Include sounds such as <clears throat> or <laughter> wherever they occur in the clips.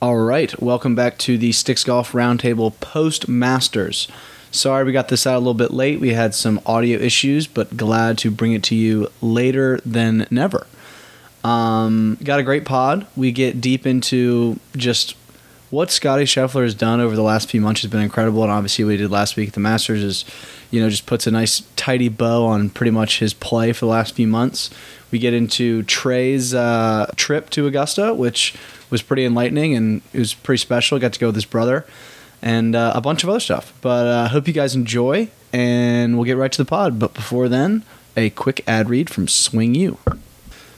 All right, welcome back to the Sticks Golf Roundtable Post Masters. Sorry we got this out a little bit late. We had some audio issues, but glad to bring it to you later than never. Um, got a great pod. We get deep into just what Scotty Scheffler has done over the last few months has been incredible, and obviously what he did last week at the Masters is, you know, just puts a nice tidy bow on pretty much his play for the last few months. We get into Trey's uh, trip to Augusta, which was pretty enlightening and it was pretty special. Got to go with his brother and uh, a bunch of other stuff. But I uh, hope you guys enjoy, and we'll get right to the pod. But before then, a quick ad read from Swing U.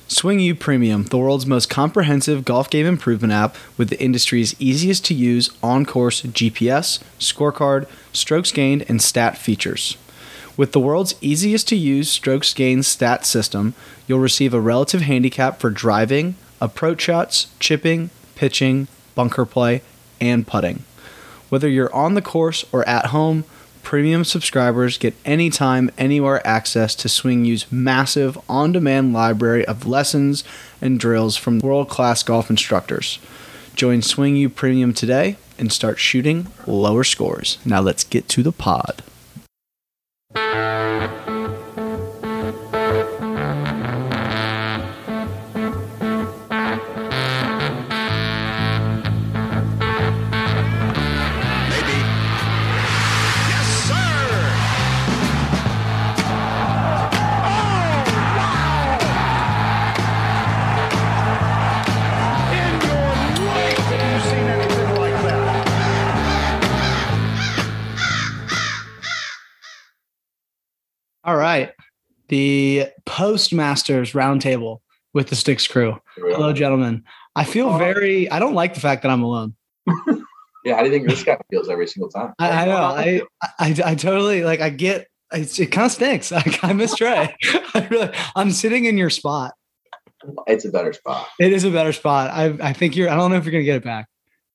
Swing U Premium, the world's most comprehensive golf game improvement app with the industry's easiest to use on course GPS, scorecard, strokes gained, and stat features. With the world's easiest to use strokes gained stat system, you'll receive a relative handicap for driving, approach shots, chipping, pitching, bunker play, and putting. Whether you're on the course or at home, premium subscribers get anytime, anywhere access to Swing U's massive on demand library of lessons and drills from world class golf instructors. Join Swing U Premium today and start shooting lower scores. Now let's get to the pod. The Postmasters Roundtable with the Sticks crew. Hello, gentlemen. I feel oh. very, I don't like the fact that I'm alone. <laughs> Yeah, how do you think this guy feels every single time? I, I know. I, <laughs> I, I totally like, I get, it's, it kind of stinks. <laughs> I, I miss Trey. I really, I'm sitting in your spot. It's a better spot. It is a better spot. I, I think you're, I don't know if you're going to get it back.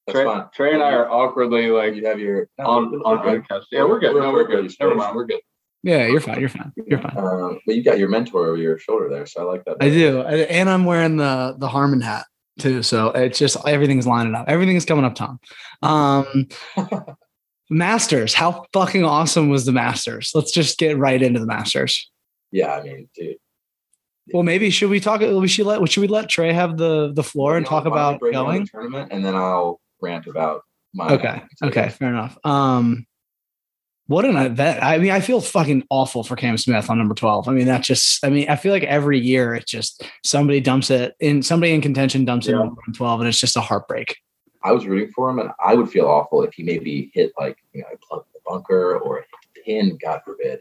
That's Trey, fine. Trey and I are awkwardly like You have your no, on we're on good. podcast. Yeah, we're good. No, we're good. We're Never good. mind. We're good. Yeah, you're fine. You're fine. You're fine. Um, but you got your mentor over your shoulder there, so I like that. I do. And I'm wearing the, the Harmon hat too. So it's just, everything's lining up. Everything's coming up, Tom. Um, <laughs> Masters. How fucking awesome was the Masters? Let's just get right into the Masters. Yeah, I mean, dude. Well, maybe should we talk? We should let should we let Trey have the the floor and know, talk why don't we about break down the going? tournament, and then I'll rant about my. Okay, okay, fair enough. Um, what an uh, event! I mean, I feel fucking awful for Cam Smith on number twelve. I mean, that just. I mean, I feel like every year it just somebody dumps it in somebody in contention dumps it Yeah. in number twelve, and it's just a heartbreak. I was rooting for him, and I would feel awful if he maybe hit like you know, plugged the bunker or hit the pin, God forbid,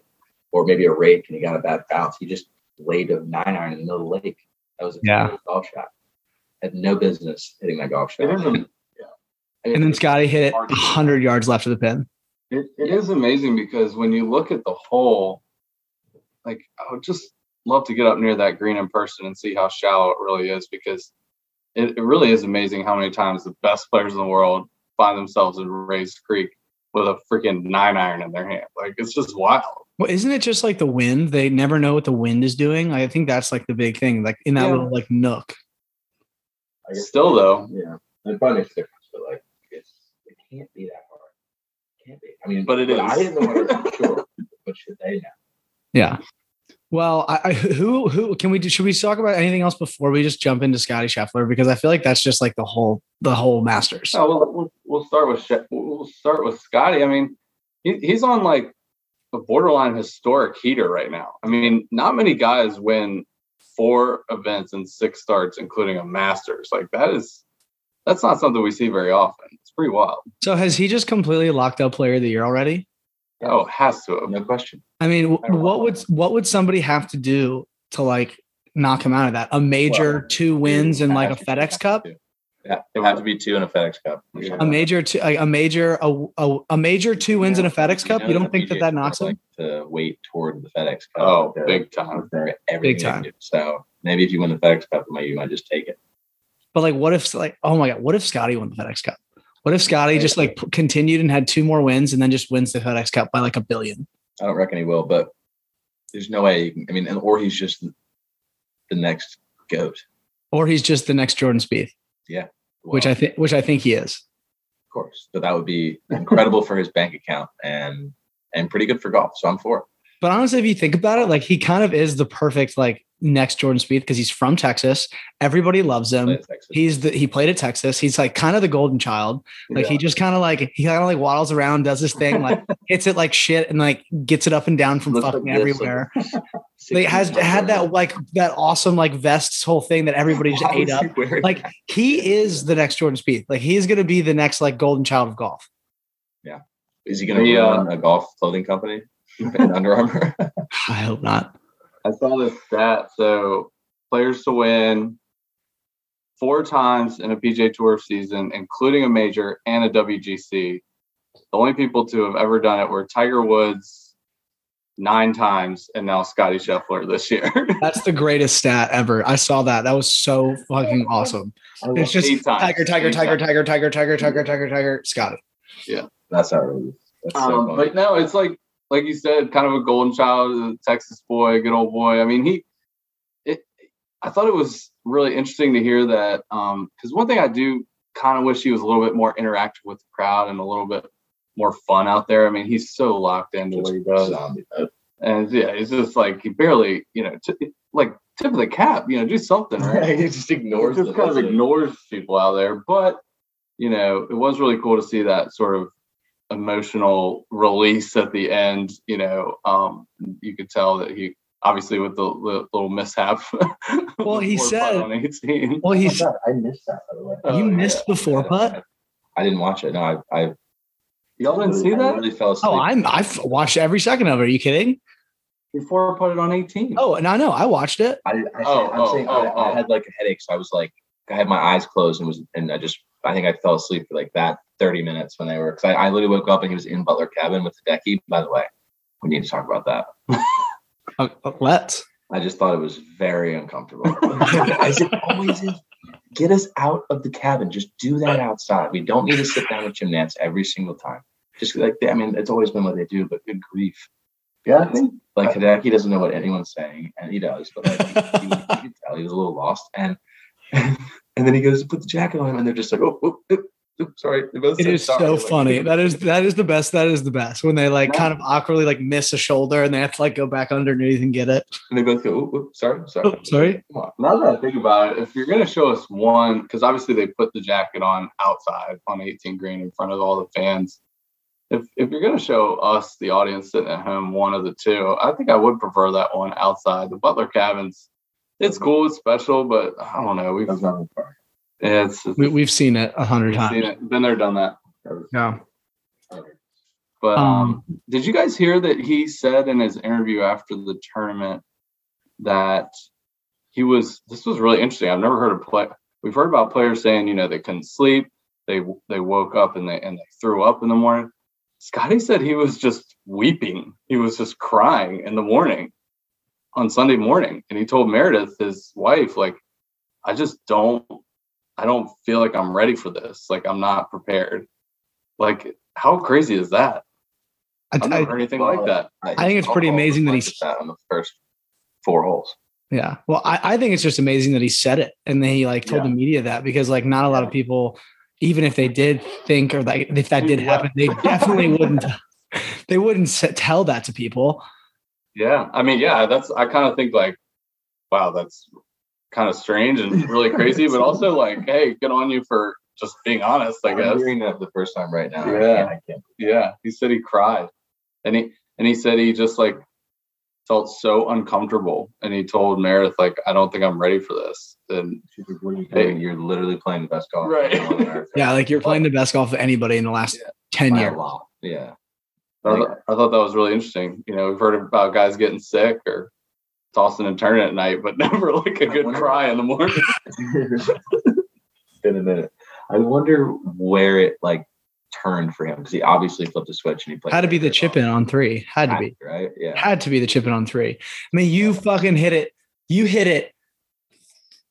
or maybe a rake and he got a bad bounce. He just laid a nine iron in the middle of the lake. That was a Yeah. golf shot. Had no business hitting that golf shot. It is, am- I mean, And then Scotty hit it Hard. hundred yards left of the pin. It, it is amazing because when you look at the hole, like I would just love to get up near that green in person and see how shallow it really is because it, it really is amazing how many times the best players in the world find themselves in Rae's Creek with a freaking nine iron in their hand. Like it's just wild. Well, isn't it just like the wind? They never know what the wind is doing. I think that's like the big thing, like in that Yeah. little like nook. I guess- Still though, Yeah, it probably makes a difference, but like it's it can't be that hard. It can't be. I mean, But it I is. didn't know what it was, sure, <laughs> but should they know? Yeah. Well, I, I who who can we do? Should we talk about anything else before we just jump into Scotty Scheffler? Because I feel like that's just like the whole the whole Masters. No, we'll, we'll, we'll start with Sha- we'll start with Scotty. I mean, he, he's on like a borderline historic heater right now. I mean, not many guys win four events and six starts, including a Masters. Like that is that's not something we see very often. Pretty wild. So has he just completely locked up Player of the Year already? Oh, has to. No question. I mean, I what would what would somebody have to do to like knock him out of that? A major Well, two wins and like a to- FedEx Cup, to. Yeah, it would have to be two in a FedEx Cup. sure. a major two, a, major a, a, a major two wins in a FedEx Cup. know You don't think that that knocks him? like to wait toward the FedEx Cup. Oh, They're- big time. Big time. So maybe if you win the FedEx Cup, maybe you might just take it. But like, what if like, oh my god, what if Scotty won the FedEx Cup? What if Scotty just like continued and had two more wins and then just wins the FedEx Cup by like a billion? I don't reckon he will, but there's no way. Can, I mean, or he's just the next goat. Or he's just the next Jordan Spieth. Yeah. Which I think which I think he is. of course, but that would be incredible for his bank account and and pretty good for golf. So I'm for it. But honestly, if you think about it, like he kind of is the perfect like next Jordan Spieth because he's from Texas. Everybody loves him. Play at Texas. He's the he played at Texas. He's like kind of the golden child. Like he just kind of like he kind of like waddles around, does his thing, like <laughs> hits it like shit, and like gets it up and down from Looks fucking like, everywhere. <laughs> Like has had that like that awesome like vests whole thing that everybody just <laughs> ate up. he Like that? he is the next Jordan Spieth. Like he's gonna be the next like golden child of golf. Yeah. Is he going to The, uh, run a golf clothing company in Under Armour? I hope not. I saw this stat. So players to win four times in a PGA Tour season, including a major and a WGC. The only people to have ever done it were Tiger Woods nine times and now Scotty Scheffler this year. <laughs> That's the greatest stat ever. I saw that. That was so fucking awesome. It's just Eight times. Tiger, Tiger, Tiger. Tiger, Tiger, Tiger, Tiger, Tiger, Tiger, Scotty. Yeah. That's how it is. That's so Um, but no, it's like like you said, kind of a golden child, a Texas boy, good old boy. I mean, he. It. I thought it was really interesting to hear that um, because one thing I do kind of wish he was a little bit more interactive with the crowd and a little bit more fun out there. I mean, he's so locked into what he does, Zombie and yeah, it's just like he barely, you know, t- like tip of the cap, you know, do something, right? <laughs> he just ignores He just them, kind of doesn't ignores people out there. But you know, it was really cool to see that sort of emotional release at the end. You know, um, you could tell that he obviously with the, the little mishap. <laughs> Well, he said- on eighteen. Well, he's Oh, God, I missed that by the way. Oh, you yeah. missed the four putt. I didn't watch it. No, I, I Y'all didn't see I that? really fell asleep. Oh, I'm I've watched every second of it. Are you kidding? He put it on eighteen. Oh, no, no, I watched it. I, I Oh, I'm oh, saying oh, I, I oh. had like a headache, so I was like, I had my eyes closed and was, and I just, I think I fell asleep for like that 30 minutes when they were, because I, I literally woke up and he was in Butler cabin with Hideki. By the way, we need to talk about that. Uh, uh, let's. I just thought it was very uncomfortable. <laughs> As it always is. Get us out of the cabin. Just do that outside. We don't need to sit down with Jim Nantz every single time. Just like I mean, it's always been what they do, but good grief. yeah, I think Like Hideki doesn't know what anyone's saying, and he does, but like he, he, you could tell he was a little lost. And <laughs> and then he goes to put the jacket on him, and they're just like, oh, oh, oh, sorry. They both It said is sorry. so Like, funny. That is that is the best. That is the best when they like No. kind of awkwardly like miss a shoulder and they have to like go back underneath and get it. And they both go, oh, oh, sorry, sorry, Oh, sorry. Now that I think about it, if you're going to show us one, because obviously they put the jacket on outside on 18 green in front of all the fans. If if you're going to show us, the audience sitting at home, one of the two, I think I would prefer that one outside. The Butler Cabins, it's cool, it's special, but I don't know. We've That's not the part. it's, it's We, we've seen it a hundred times. been there, done that. Yeah. But um, Um, did you guys hear that he said in his interview after the tournament that he was? This was really interesting. I've never heard of play. We've heard about players saying, you know, they couldn't sleep. They they woke up and they and they threw up in the morning. Scotty said he was just weeping. He was just crying in the morning on Sunday morning, and he told Meredith, his wife, like, I just don't. I don't feel like I'm ready for this. Like I'm not prepared. Like how crazy is that? I, I've never heard anything like that. I think it's pretty amazing that he's- that on the first four holes. yeah. Well, I, I think it's just amazing that he said it and then he like told Yeah. the media that because like not a lot of people, even if they did think or like if that did Yeah. happen, they <laughs> definitely wouldn't. They wouldn't tell that to people. Yeah, I mean, yeah, that's I kind of think like, wow, that's kind of strange and <laughs> really crazy, but also like, hey, good on you for just being honest. I I'm guess. hearing that for the first time right now. I Yeah. can't, I can't. Yeah, he said he cried, and he and he said he just like felt so uncomfortable, and he told Meredith like, I don't think I'm ready for this. And She's like, what are you Hey. doing? You're literally playing the best golf Right. <laughs> Yeah, like you're playing the best golf of anybody in the last Yeah. ten years. Yeah. I, thought, I thought that was really interesting. You know, we've heard about guys getting sick or tossing and turning at night, but <laughs> never like a good cry in the morning. <laughs> it's been a minute. I wonder where it like turned for him because he obviously flipped a switch and he played. Had to be the very chip in on three. Had to be. right. Yeah. Had to be the chip in on three. I mean, you fucking hit it. You hit it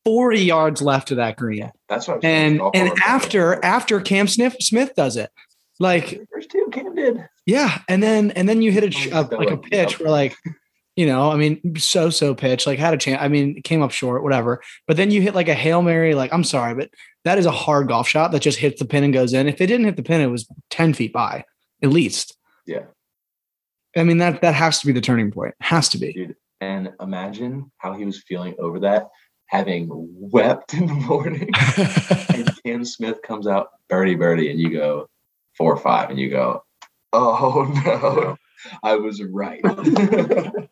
40 yards left of that green. That's what I'm. And and after better. after Cam Smith Smith does it. Like, first two Cam did. yeah, and then and then you hit a, ch- Oh, a like a pitch yep. where like You know, I mean, so so pitch, like had a chance. I mean, came up short, whatever. But then you hit like a hail mary. Like, I'm sorry, but that is a hard golf shot that just hits the pin and goes in. If it didn't hit the pin, it was ten feet by, at least. Yeah. I mean, that that has to be the turning point. Has to be. Dude, and imagine how he was feeling over that, having wept in the morning. <laughs> and Cam Smith comes out birdie birdie, and you go four or five, and you go, oh no, <laughs> I was right. <laughs> and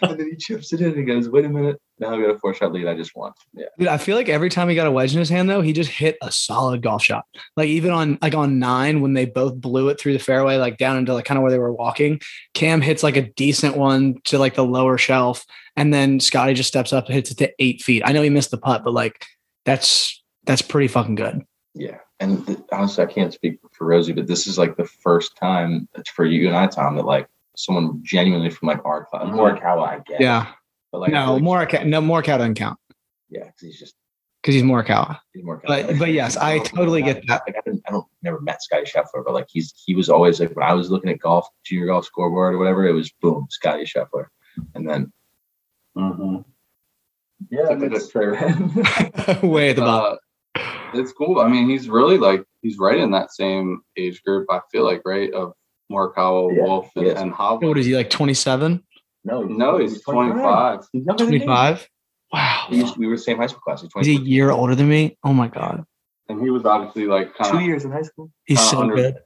then he chips it in and he goes, wait a minute, now I've got a four shot lead. I just won. Yeah, Dude, I feel like every time he got a wedge in his hand, though, he just hit a solid golf shot. Like even on like on nine, when they both blew it through the fairway, like down into like kind of where they were walking, Cam hits like a decent one to like the lower shelf, and then Scotty just steps up and hits it to eight feet. I know he missed the putt, but like that's that's pretty fucking good. yeah. And th- honestly, I can't speak for Rosie, but this is like the first time for you and I, Tom, that like someone genuinely from like our club, Morikawa, I guess. Yeah. But like, No, feel like- Morikawa, no Morikawa doesn't count Yeah, because he's just because he's Morikawa. he's more. But- but yes, I <laughs> totally get that. Like I, didn't, I don't never met Scotty Scheffler, but like he's he was always like when I was looking at golf, junior golf scoreboard or whatever, it was boom, Scotty Scheffler, and then Mm-hmm. yeah, it's- <laughs> Way at the <laughs> bottom. Uh, it's cool. I mean, he's really like he's right in that same age group. I feel like right of Morikawa, Yeah, Wolff, and, he and Hovland. what is he like 27, no, No, he's 25. He's younger than me. 25? Wow. He we were the same high school class. He's He's a year older than me. Oh my god. And he was obviously like kind two years in high school. He's so under- good.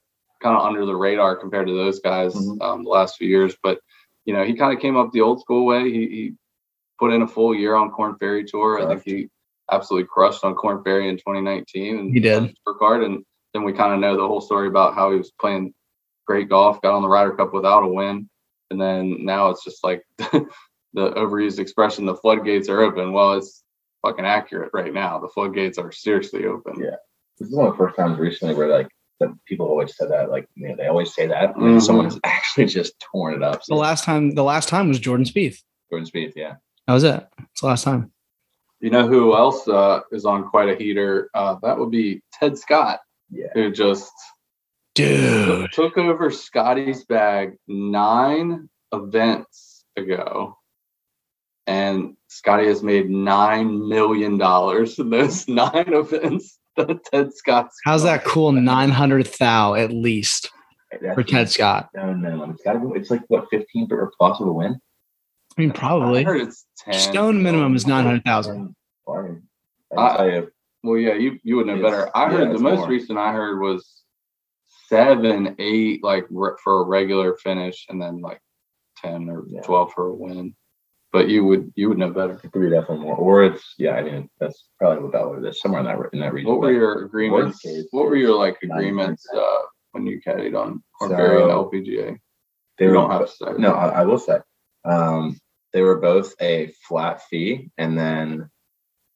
kind of under the radar compared to those guys Mhm. um, the last few years. But you know, he kind of came up the old school way. He, he put in a full year on Korn Ferry Tour. I think he absolutely crushed on Korn Ferry in 2019. And He did. Card, and then we kind of know the whole story about how he was playing great golf, got on the Ryder Cup without a win, and then now it's just like <laughs> the overused expression, the floodgates are open. Well, it's fucking accurate right now. The floodgates are seriously open. Yeah. This is one of the first times recently where like that people always said that, like you know, they always say that, and then Mhm. someone's <laughs> actually just torn it up. So. The last time, the last time was Jordan Spieth. Jordan Spieth, yeah. That was it. It's the last time. You know who else uh, is on quite a heater? Uh, that would be Ted Scott, Yeah. who just Dude. took over Scotty's bag nine events ago. And Scotty has made nine million dollars in those <laughs> nine events that Ted Scott's How's that cool? 900 thou at least That's for Ted Scott. No, no, it's gotta be. It's like what fifteen or plus of a win. I mean, I probably. heard it's ten. Stone minimum is 900,000. I mean, I I- can tell you, Well, yeah, you you would know It's- better. I yeah, heard the most more. recent I heard was seven, eight, like re- for a regular finish, and then like ten or Yeah. twelve for a win. But you would you would know better. it could be definitely more. Or it's yeah, I mean that's probably about what it is. Somewhere in that in that region. What were your agreements? case, What were your like agreements uh, when you caddied on Korn Ferry and So, LPGA? they You were don't have to say. No, I, I will say, um, they were both a flat fee, and then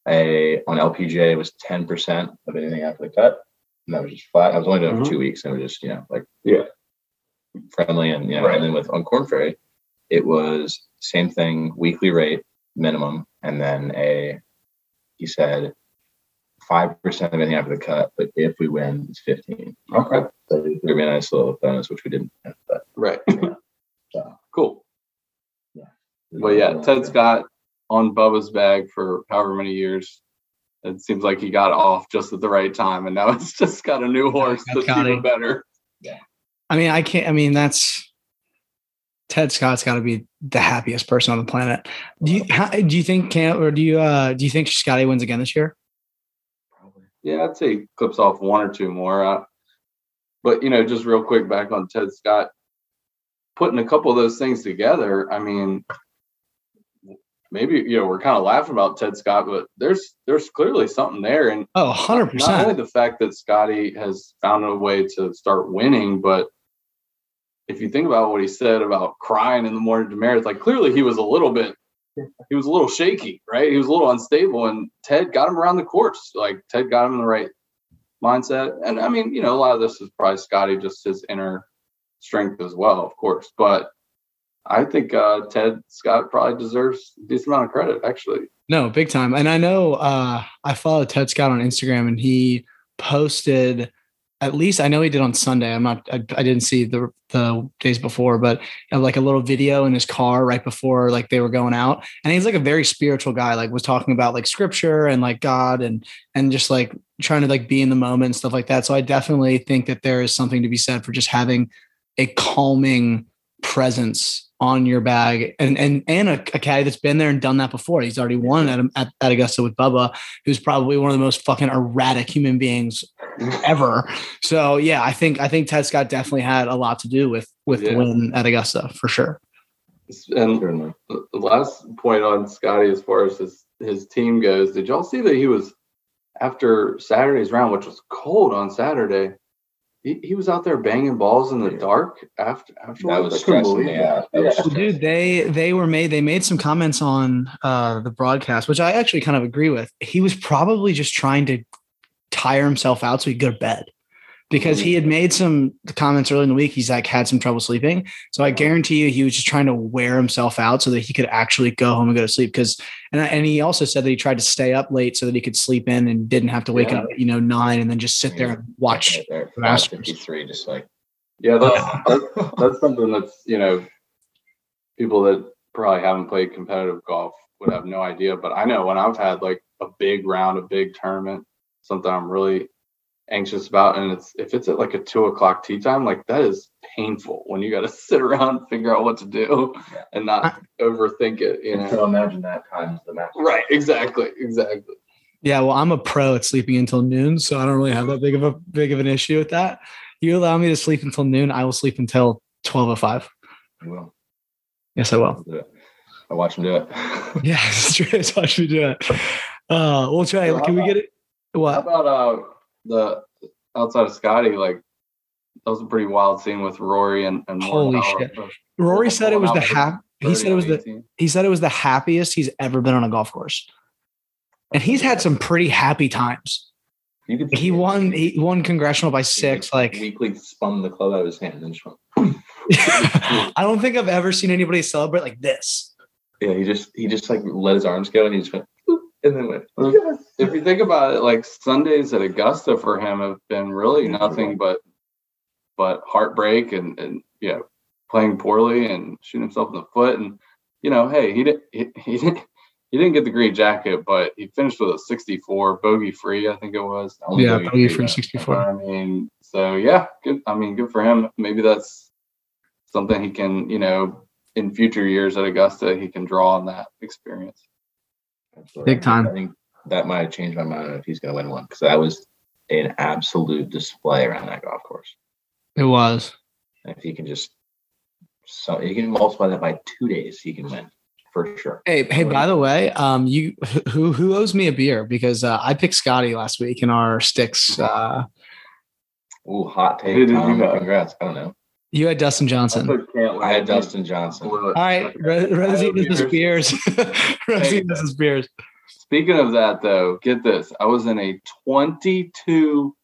a on LPGA it was ten percent of anything after the cut, and that was just flat. I was only doing it Mhm. for two weeks, and it was just you know like Yeah. friendly, and you know, Right. and then with on Korn Ferry, it was same thing, weekly rate minimum, and then a he said five percent of anything after the cut, but if we win, it's fifteen. Okay. so it would be a nice little bonus, which we didn't. Have, but Right. <laughs> So- cool. But yeah, Ted Scott on Bubba's bag for however many years. It seems like he got off just at the right time, and now <laughs> it's just got a new horse That's that's Scotty. even better. Yeah, I mean, I can't. I mean, that's Ted Scott's got to be the happiest person on the planet. Do you how, do you think Cam or do you uh do you think Scotty wins again this year? Yeah, I'd say he clips off one or two more. Uh, but you know, just real quick back on Ted Scott, putting a couple of those things together. I mean, maybe you know we're kind of laughing about Ted Scott, but there's there's clearly something there, and Oh, 100 not only the fact that Scotty has found a way to start winning, but if you think about what he said about crying in the morning to Meredith, like clearly he was a little bit, he was a little shaky, right? He was a little unstable, and Ted got him around the course. Like Ted got him in the right mindset, and I mean, you know, a lot of this is probably Scotty just his inner strength as well, of course, but. I think uh, Ted Scott probably deserves a decent amount of credit, actually. No, big time. And I know uh I follow Ted Scott on Instagram and he posted at least I know he did on Sunday. I'm not, I, I didn't see the the days before, but uh, like a little video in his car right before like they were going out. And he's like a very spiritual guy. Like was talking about like scripture and like God and and just like trying to like be in the moment and stuff like that. So I definitely think that there is something to be said for just having a calming presence on your bag and and and a, a caddy that's been there and done that before. He's already won mm-hmm. at, at, at Augusta with Bubba, who's probably one of the most fucking erratic human beings mm-hmm. ever. So yeah, I think I think Ted Scott definitely had a lot to do with with the win at Augusta for sure. And the last point on Scotty as far as his his team goes, did y'all see that he was after Saturday's round, which was cold on Saturday? He, he was out there banging balls in the dark after after That was stressing me out. That was Well, dude, they they were made they made some comments on uh the broadcast, which I actually kind of agree with. He was probably just trying to tire himself out so he could go to bed. Because he had made some comments early in the week. He's like had some trouble sleeping. So I guarantee you he was just trying to wear himself out so that he could actually go home and go to sleep. Because and, and he also said that he tried to stay up late so that he could sleep in and didn't have to wake Yeah. up at, you know, nine and then just sit there and watch. Right there, Masters. 53, just like Yeah, that's, <laughs> that's that's something that's you know people that probably haven't played competitive golf would have no idea. But I know when I've had like a big round, a big tournament, something I'm really anxious about, and it's if it's at like a two o'clock tea time, like that is painful when you got to <laughs> sit around and figure out what to do Yeah. and not overthink it. You so know. imagine that times the match. Right. Exactly. Exactly. Yeah, well, I'm a pro at sleeping until noon, so I don't really have that big of a big of an issue with that. You allow me to sleep until noon, I will sleep until twelve oh five. Well, Yes, I will. yes I'll do it. I watch him do it. <laughs> <laughs> Yeah, it's true. It's watch me do it. Uh, we'll try. So how Can we about- get it? How What? about uh the outside of Scotty? Like that was a pretty wild scene with Rory and and Holy Morikawa. shit. Rory said it was the Morikawa hap. He said it was the 30 on 18. he said it was the happiest he's ever been on a golf course, and he's had some pretty happy times. You He won. He won congressional by six. Like weekly spun the club out of his hand and just went. <laughs> I don't think I've ever seen anybody celebrate like this. Yeah, he just he just like let his arms go and he just went "Boop," and then. If you think about it, like Sundays at Augusta for him have been really nothing but but heartbreak and and you know playing poorly and shooting himself in the foot and you know hey he didn't he, he didn't he didn't get the green jacket but he finished with a 64 bogey free I think it was Yeah, he bogey free sixty four. I mean, so yeah, good. I mean, good for him. Maybe that's something he can, you know, in future years at Augusta, he can draw on that experience. Absolutely. Big time. I think that might have changed my mind if he's going to win one because that was an absolute display around that golf course. It was. If he can just so you can multiply that by two days, he can win for sure. Hey, hey. By the way, um, you who who owes me a beer because uh, I picked Scotty last week in our sticks. Uh, Ooh, hot Who take. did Tom. Congrats. I don't know. You had Dustin Johnson. I had Dustin Johnson. All right, Ro- Rosie does his beers. Rosie does his beers. Speaking of that, though, get this: I was in a 22,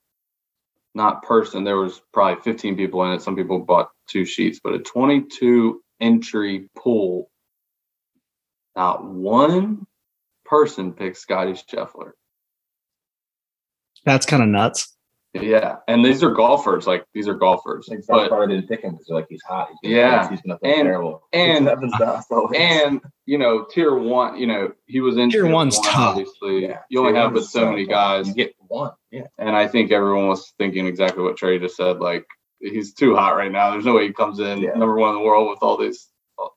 not person. There was probably 15 people in it. Some people bought two sheets, but a 22 entry pool. Not one person picked Scotty Scheffler. That's kind of nuts. Yeah, and these are golfers. Like these are golfers. Like, But probably didn't pick him because they're like he's hot. He's Yeah. he's been And- terrible. <laughs> and and <laughs> and you know, tier one. You know, he was in Tier one's one, tough. Obviously, Yeah, you only tier have but one's so so many tough. guys. you get one. Yeah, And I think everyone was thinking exactly what Trey just said. Like he's too hot right now. There's no way he comes in Yeah. number one in the world with all these.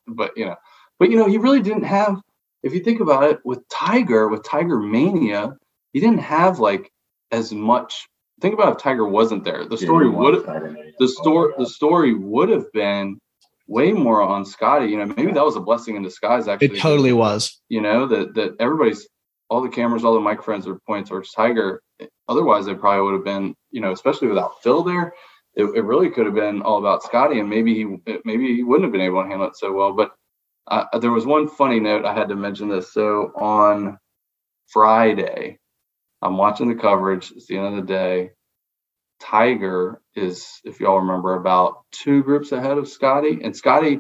But you know, but you know, he really didn't have. If you think about it, with Tiger, with Tiger Mania, he didn't have like as much. Think about if Tiger wasn't there. The story would the story the story would have been way more on Scotty. You know, maybe that was a blessing in disguise. Actually, It totally was. you know that that everybody's all the cameras all the microphones are pointing towards tiger otherwise it probably would have been you know especially without phil there it, it really could have been all about scotty and maybe he maybe he wouldn't have been able to handle it so well but uh, there was one funny note i had to mention this so on friday i'm watching the coverage it's the end of the day tiger is if y'all remember about two groups ahead of scotty and scotty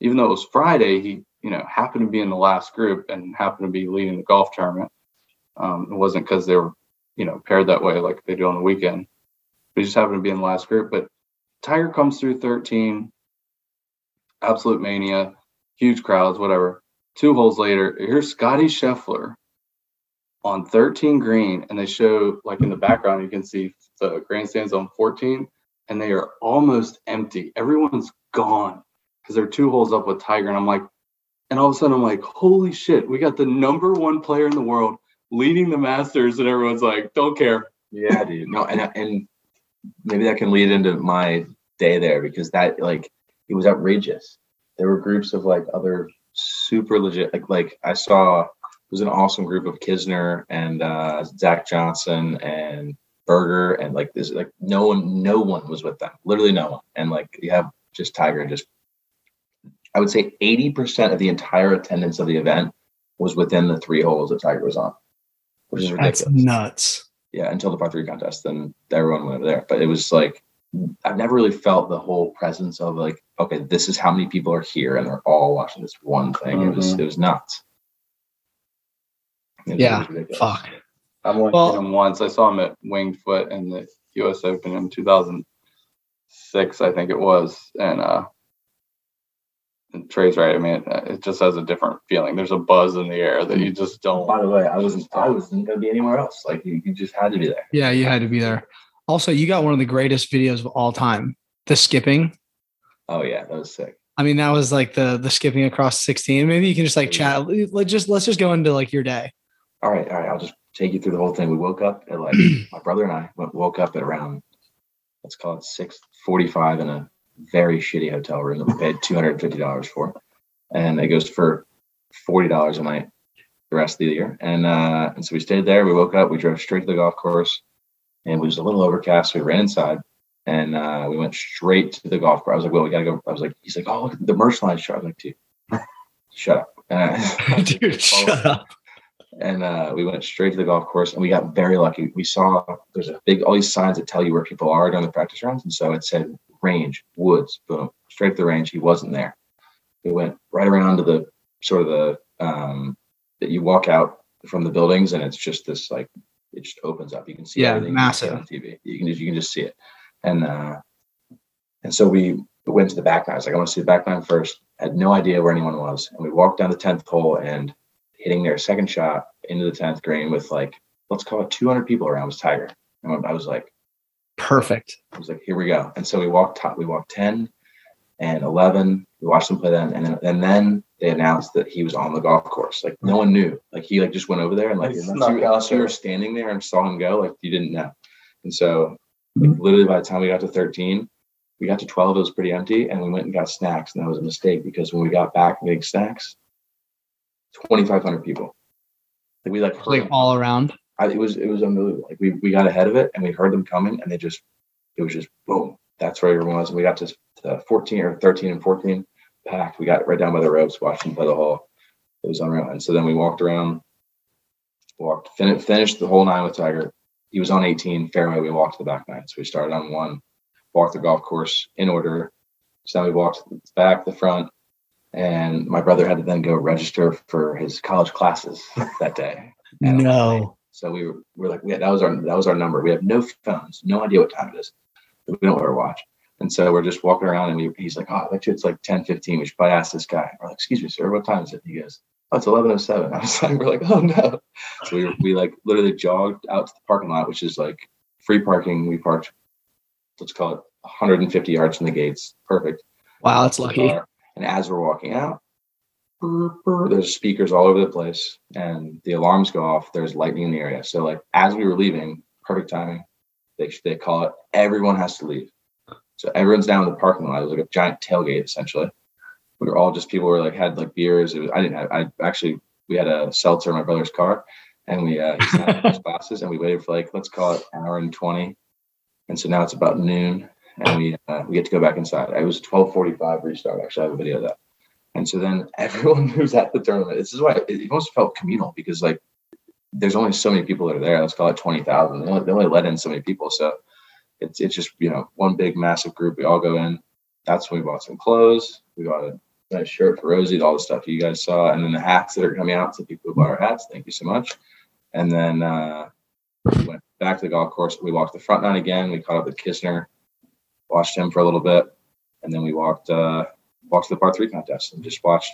even though it was friday he you know, happened to be in the last group and happened to be leading the golf tournament. Um, it wasn't because they were, you know, paired that way like they do on the weekend. We just happened to be in the last group. But Tiger comes through 13, absolute mania, huge crowds, whatever. Two holes later, here's Scotty Scheffler on 13 green, and they show like in the background, you can see the grandstands on 14, and they are almost empty. Everyone's gone because they're two holes up with Tiger. And I'm like, and all of a sudden I'm like, holy shit, we got the number one player in the world leading the Masters, and everyone's like, don't care. Yeah, dude. No, and and maybe that can lead into my day there because that like it was outrageous. There were groups of like other super legit like like I saw was an awesome group of Kisner and uh Zach Johnson and Berger and like this like no one no one was with them. Literally no one. And like you have just Tiger and just I would say 80% of the entire attendance of the event was within the three holes that Tiger was on. Which is ridiculous That's nuts. yeah, until the par three contest, then everyone went over there. But it was like I've never really felt the whole presence of like, okay, this is how many people are here and they're all watching this one thing. It was it was nuts. It was- it Yeah, ridiculous. Fuck. I've only Well- seen him once. I saw him at Winged Foot in the U.S. Open in 2006, I think it was. And uh, and Trey's right. I mean, it, it just has a different feeling. There's a buzz in the air that you just don't. By the way, I wasn't I wasn't gonna be anywhere else. Like you, you just had to be there. Yeah, you had to be there. Also, you got one of the greatest videos of all time. The skipping. Oh yeah, that was sick. I mean, that was like the the skipping across 16. Maybe you can just like chat. Let's just let's just go into like your day. All right, all right. I'll just take you through the whole thing. We woke up at like <clears throat> my brother and I went- woke up at around let's call it six forty-five in a very shitty hotel room that we paid two hundred and fifty dollars for, and it goes for forty dollars a night the rest of the year. And uh, and so we stayed there. We woke up. We drove straight to the golf course, and it was a little overcast. So we ran inside. And uh, we went straight to the golf course. I was like, "Well, we gotta go." I was like, "He's like, oh, look at the merch line show." I was like, "Dude, <laughs> shut up." I- <laughs> <laughs> Dude, shut up. And uh, we went straight to the golf course and we got very lucky we saw there's a big all these signs that tell you where people are during the practice rounds and so it said range woods boom straight to the range he wasn't there we went right around to the sort of the um that you walk out from the buildings and it's just this like it just opens up you can see Yeah, everything you can see massive. on tv you can just you can just see it and uh and so we went to the back nine. I was like, I want to see the back nine first. Had no idea where anyone was. And we walked down the 10th hole and hitting their second shot into the 10th green with like, let's call it 200 people around was Tiger. And I was like, Perfect. I was like, here we go. And so we walked top, we walked 10 and 11. We watched them play then. And then, and then they announced that he was on the golf course. Like no one knew. Like he like just went over there and like He unless you, out unless you were standing there and saw him go, like you didn't know. And so like, literally by the time we got to 13, we got to 12, it was pretty empty, and we went and got snacks. And that was a mistake because when we got back getting snacks, 2,500 people. Like we like Like all around. I, it was it was unbelievable. Like we we got ahead of it and we heard them coming, and they just it was just boom. That's where everyone was. And we got to, to 14 or 13 and 14 packed. We got right down by the ropes, watched them play the hole. It was unreal. And so then we walked around, walked, fin- finished the whole nine with Tiger. He was on 18 fairway. We walked the back nine. So we started on one, walked the golf course in order. So now we walked back, the front, and my brother had to then go register for his college classes that day. <laughs> No. so we were, we were like, yeah, that was our that was our number. We have no phones, no idea what time it is. We don't wear a watch. And so we're just walking around and we, he's like, oh, I bet you it's like 10, 15. We should probably ask this guy. We're like, excuse me, sir, what time is it? He goes, oh, it's 11.07. <laughs> I was like, we're like, oh no. So we, we like literally jogged out to the parking lot, which is like free parking. We parked, let's call it 150 yards from the gates. Perfect. Wow, that's lucky. And as we're walking out, there's speakers all over the place, and the alarms go off. There's lightning in the area. So like as we were leaving, perfect timing. They they call it. Everyone has to leave. So everyone's down in the parking lot. It was like a giant tailgate essentially. We were all just people were like had like beers. It was I didn't have. I actually we had a seltzer in my brother's car, and we uh, <laughs> glasses and we waited for like let's call it an hour and twenty. And so now it's about noon, and we uh, we get to go back inside. It was twelve forty five restart. Actually, I have a video of that. And so then <laughs> everyone who's at the tournament, this is why it, almost felt communal because like there's only so many people that are there. Let's call it twenty thousand. They only, they only let in so many people, so it's it's just you know one big massive group. We all go in. That's when we bought some clothes. We bought a nice shirt for Rosie, all the stuff you guys saw, and then the hats that are coming out to people who bought our hats. Thank you so much. And then uh, we went back to the golf course. We walked the front nine again. We caught up with Kisner, watched him for a little bit, and then we walked uh, walked to the par three contest and just watched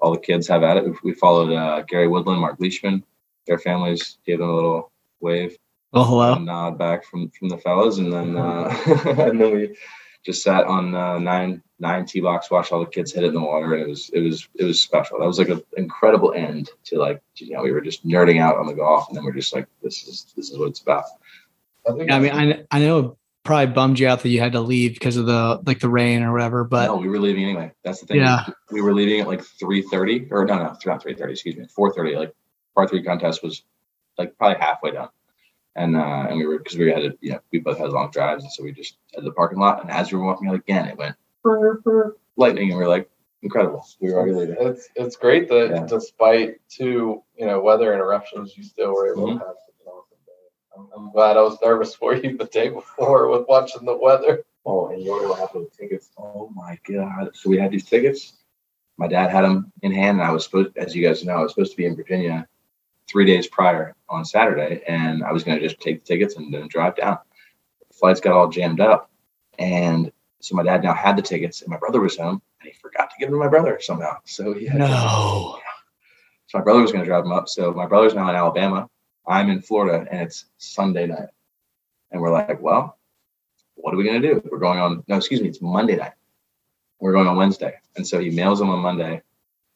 all the kids have at it. We, we followed uh, Gary Woodland, Mark Leishman, their families gave them a little wave, Oh, hello. a nod back from from the fellas, and then uh, <laughs> and then we just sat on uh, nine nine tee box, watched all the kids hit it in the water, and it was it was it was special. That was like an incredible end to like you know we were just nerding out on the golf, and then we're just like this is this is what it's about. I think Yeah, I mean, I, I know it probably bummed you out that you had to leave because of the like the rain or whatever, but no, we were leaving anyway. That's the thing. Yeah. we were leaving at like three thirty, or no, no, not three thirty. Excuse me, four thirty. Like par three contest was like probably halfway done, and uh, and we were because we had to, you know, we both had long drives, and so we just had the parking lot. And as we were walking out again, it went brr, brr, lightning, and we were like, incredible. We were already leaving. It's it's great that Yeah. despite two you know weather interruptions, you still were able Mhm. to have such an awesome day. I'm, I'm glad I was nervous for you the day before with watching the weather. Oh, and you know what happened with tickets? Oh my god! So we had these tickets. My dad had them in hand, and I was supposed, as you guys know, I was supposed to be in Virginia three days prior on Saturday, and I was going to just take the tickets and then drive down. Flights got all jammed up, and so my dad now had the tickets, and my brother was home, and he forgot to give them to my brother somehow. So he had to- no. so my brother was going to drive them up. So my brother's now in Alabama. I'm in Florida, and it's Sunday night. And we're like, well, what are we going to do? We're going on, no, excuse me, it's Monday night. We're going on Wednesday. And so he mails them on Monday.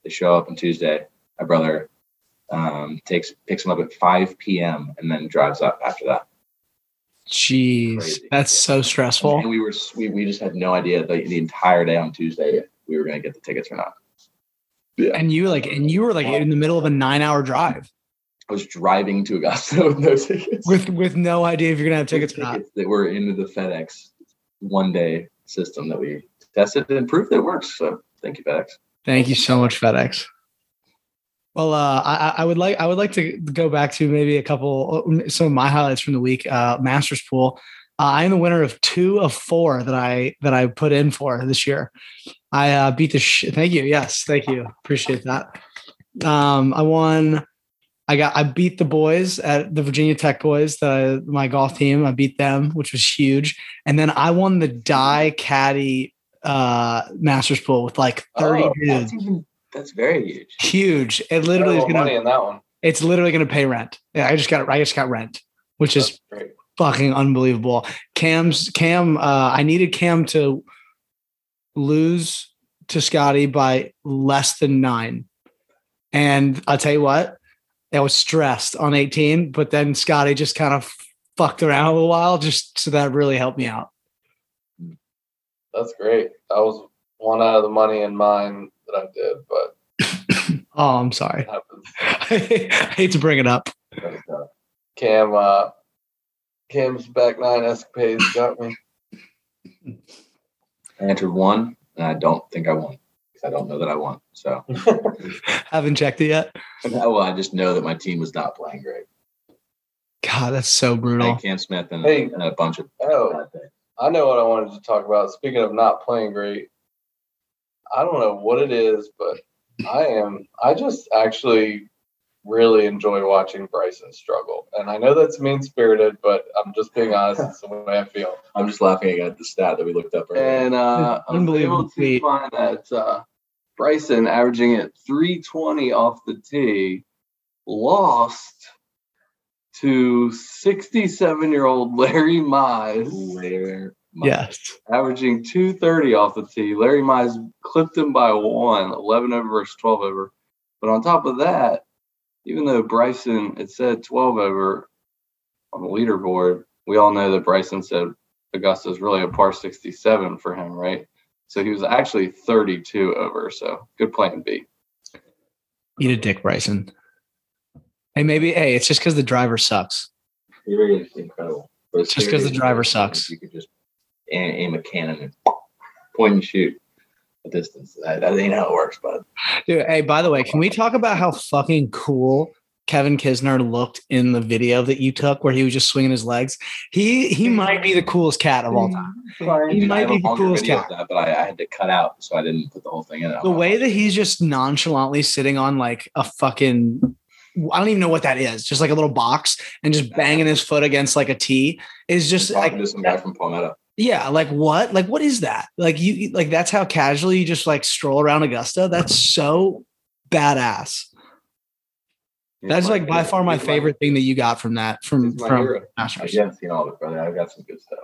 They show up on Tuesday. My brother um, takes picks them up at 5 p.m. and then drives up after that. Jeez, Crazy. that's so stressful. And we were we, we just had no idea the, the entire day on Tuesday if we were going to get the tickets or not. And you like, and you were like in the middle of a nine-hour drive I was driving to Augusta <laughs> with no tickets. with with no idea if you're gonna have tickets or not. tickets that were into the FedEx one day system that we tested and proved that it works. So thank you, FedEx. Thank you so much, FedEx. Well, uh, I, I would like I would like to go back to maybe a couple some of my highlights from the week. Uh, Masters pool. Uh, I am the winner of two of four that I that I put in for this year. I uh, beat the. Sh- thank you. Yes, thank you. Appreciate that. Um, I won. I got. I beat the boys at the Virginia Tech boys, the my golf team. I beat them, which was huge. And then I won the die caddy uh, Masters pool with like thirty Oh, dudes That's even that's very huge. huge. It literally is gonna. money in that one. It's literally gonna pay rent. Yeah, I just got. I just got rent, which is great. fucking unbelievable. Cam's Cam. Uh, I needed Cam to lose to Scotty by less than nine, and I'll tell you what, I was stressed on eighteen. But then Scotty just kind of fucked around a little while, just so that really helped me out. That's great. That was one out of the money in mine that I did, but <coughs> Oh, I'm sorry. <laughs> I hate to bring it up. <laughs> Cam, uh, Cam's back nine escapades got me. I entered one, and I don't think I won because I don't know that I want. So, <laughs> Haven't checked it yet. well, I just know that my team was not playing great. God, that's so brutal. Hey, Cam Smith and, Hey. and a bunch of Oh. I know what I wanted to talk about. Speaking of not playing great, I don't know what it is, but I am. I just actually really enjoy watching Bryson struggle, and I know that's mean spirited, but I'm just being honest. It's the way I feel. I'm just laughing at the stat that we looked up earlier. And uh, I was Unbelievable able to find that uh, Bryson averaging at 320 off the tee lost to 67 year old Larry Mize, Where my- Yes. averaging 230 off the tee. Larry Mize clipped him by one, 11 over versus 12 over. But on top of that, even though Bryson it said 12 over on the leaderboard, we all know that Bryson said Augusta's really a par 67 for him, right? So he was actually 32 over. So good plan B. Eat a dick, Bryson. Hey, maybe. Hey, it's just because the driver sucks. You're incredible. But it's Just 'cause the driver sucks. You could just aim, aim a cannon and point and shoot a distance. That, that ain't how it works, bud. Dude, hey, by the way, can we talk about how fucking cool Kevin Kisner looked in the video that you took, where he was just swinging his legs? He he mm-hmm. might be the coolest cat of all time. Mm-hmm. He might be the coolest cat. That, but I, I had to cut out, so I didn't put the whole thing in. The way that he's just nonchalantly sitting on like a fucking I don't even know what that is. Just like a little box and just banging his foot against like a tee is just like to some guy from Palmetto. yeah, like what? Like what is that? Like you like that's how casually you just like stroll around Augusta. That's so badass. That's like by far my he's favorite thing that you got from that from from hero. I haven't seen all of it, brother. I've got some good stuff.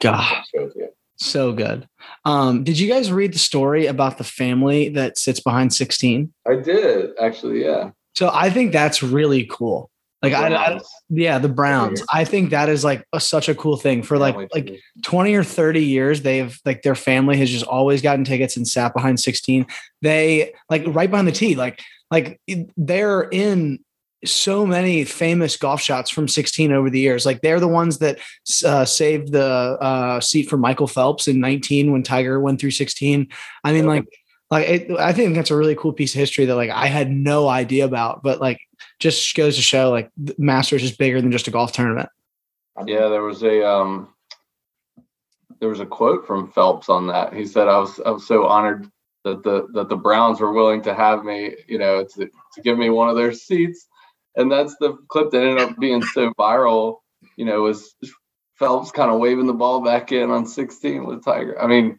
God, Show it to you. so good. Um, did you guys read the story about the family that sits behind 16? I did actually. Yeah. So I think that's really cool. Like I, I yeah, the Browns. I think that is like a, such a cool thing for like like 20 or 30 years they've like their family has just always gotten tickets and sat behind 16 they like right behind the tee like like they're in so many famous golf shots from 16 over the years. Like they're the ones that uh, saved the uh, seat for michael phelps in 19 when tiger went through 16 i mean like like it, i think that's a really cool piece of history that like i had no idea about but like just goes to show like masters is bigger than just a golf tournament. Yeah, there was a um there was a quote from Phelps on that. He said, "I was I was so honored that the that the Browns were willing to have me, you know, to to give me one of their seats." And that's the clip that ended up being so viral. You know, was Phelps kind of waving the ball back in on 16 with Tiger. I mean,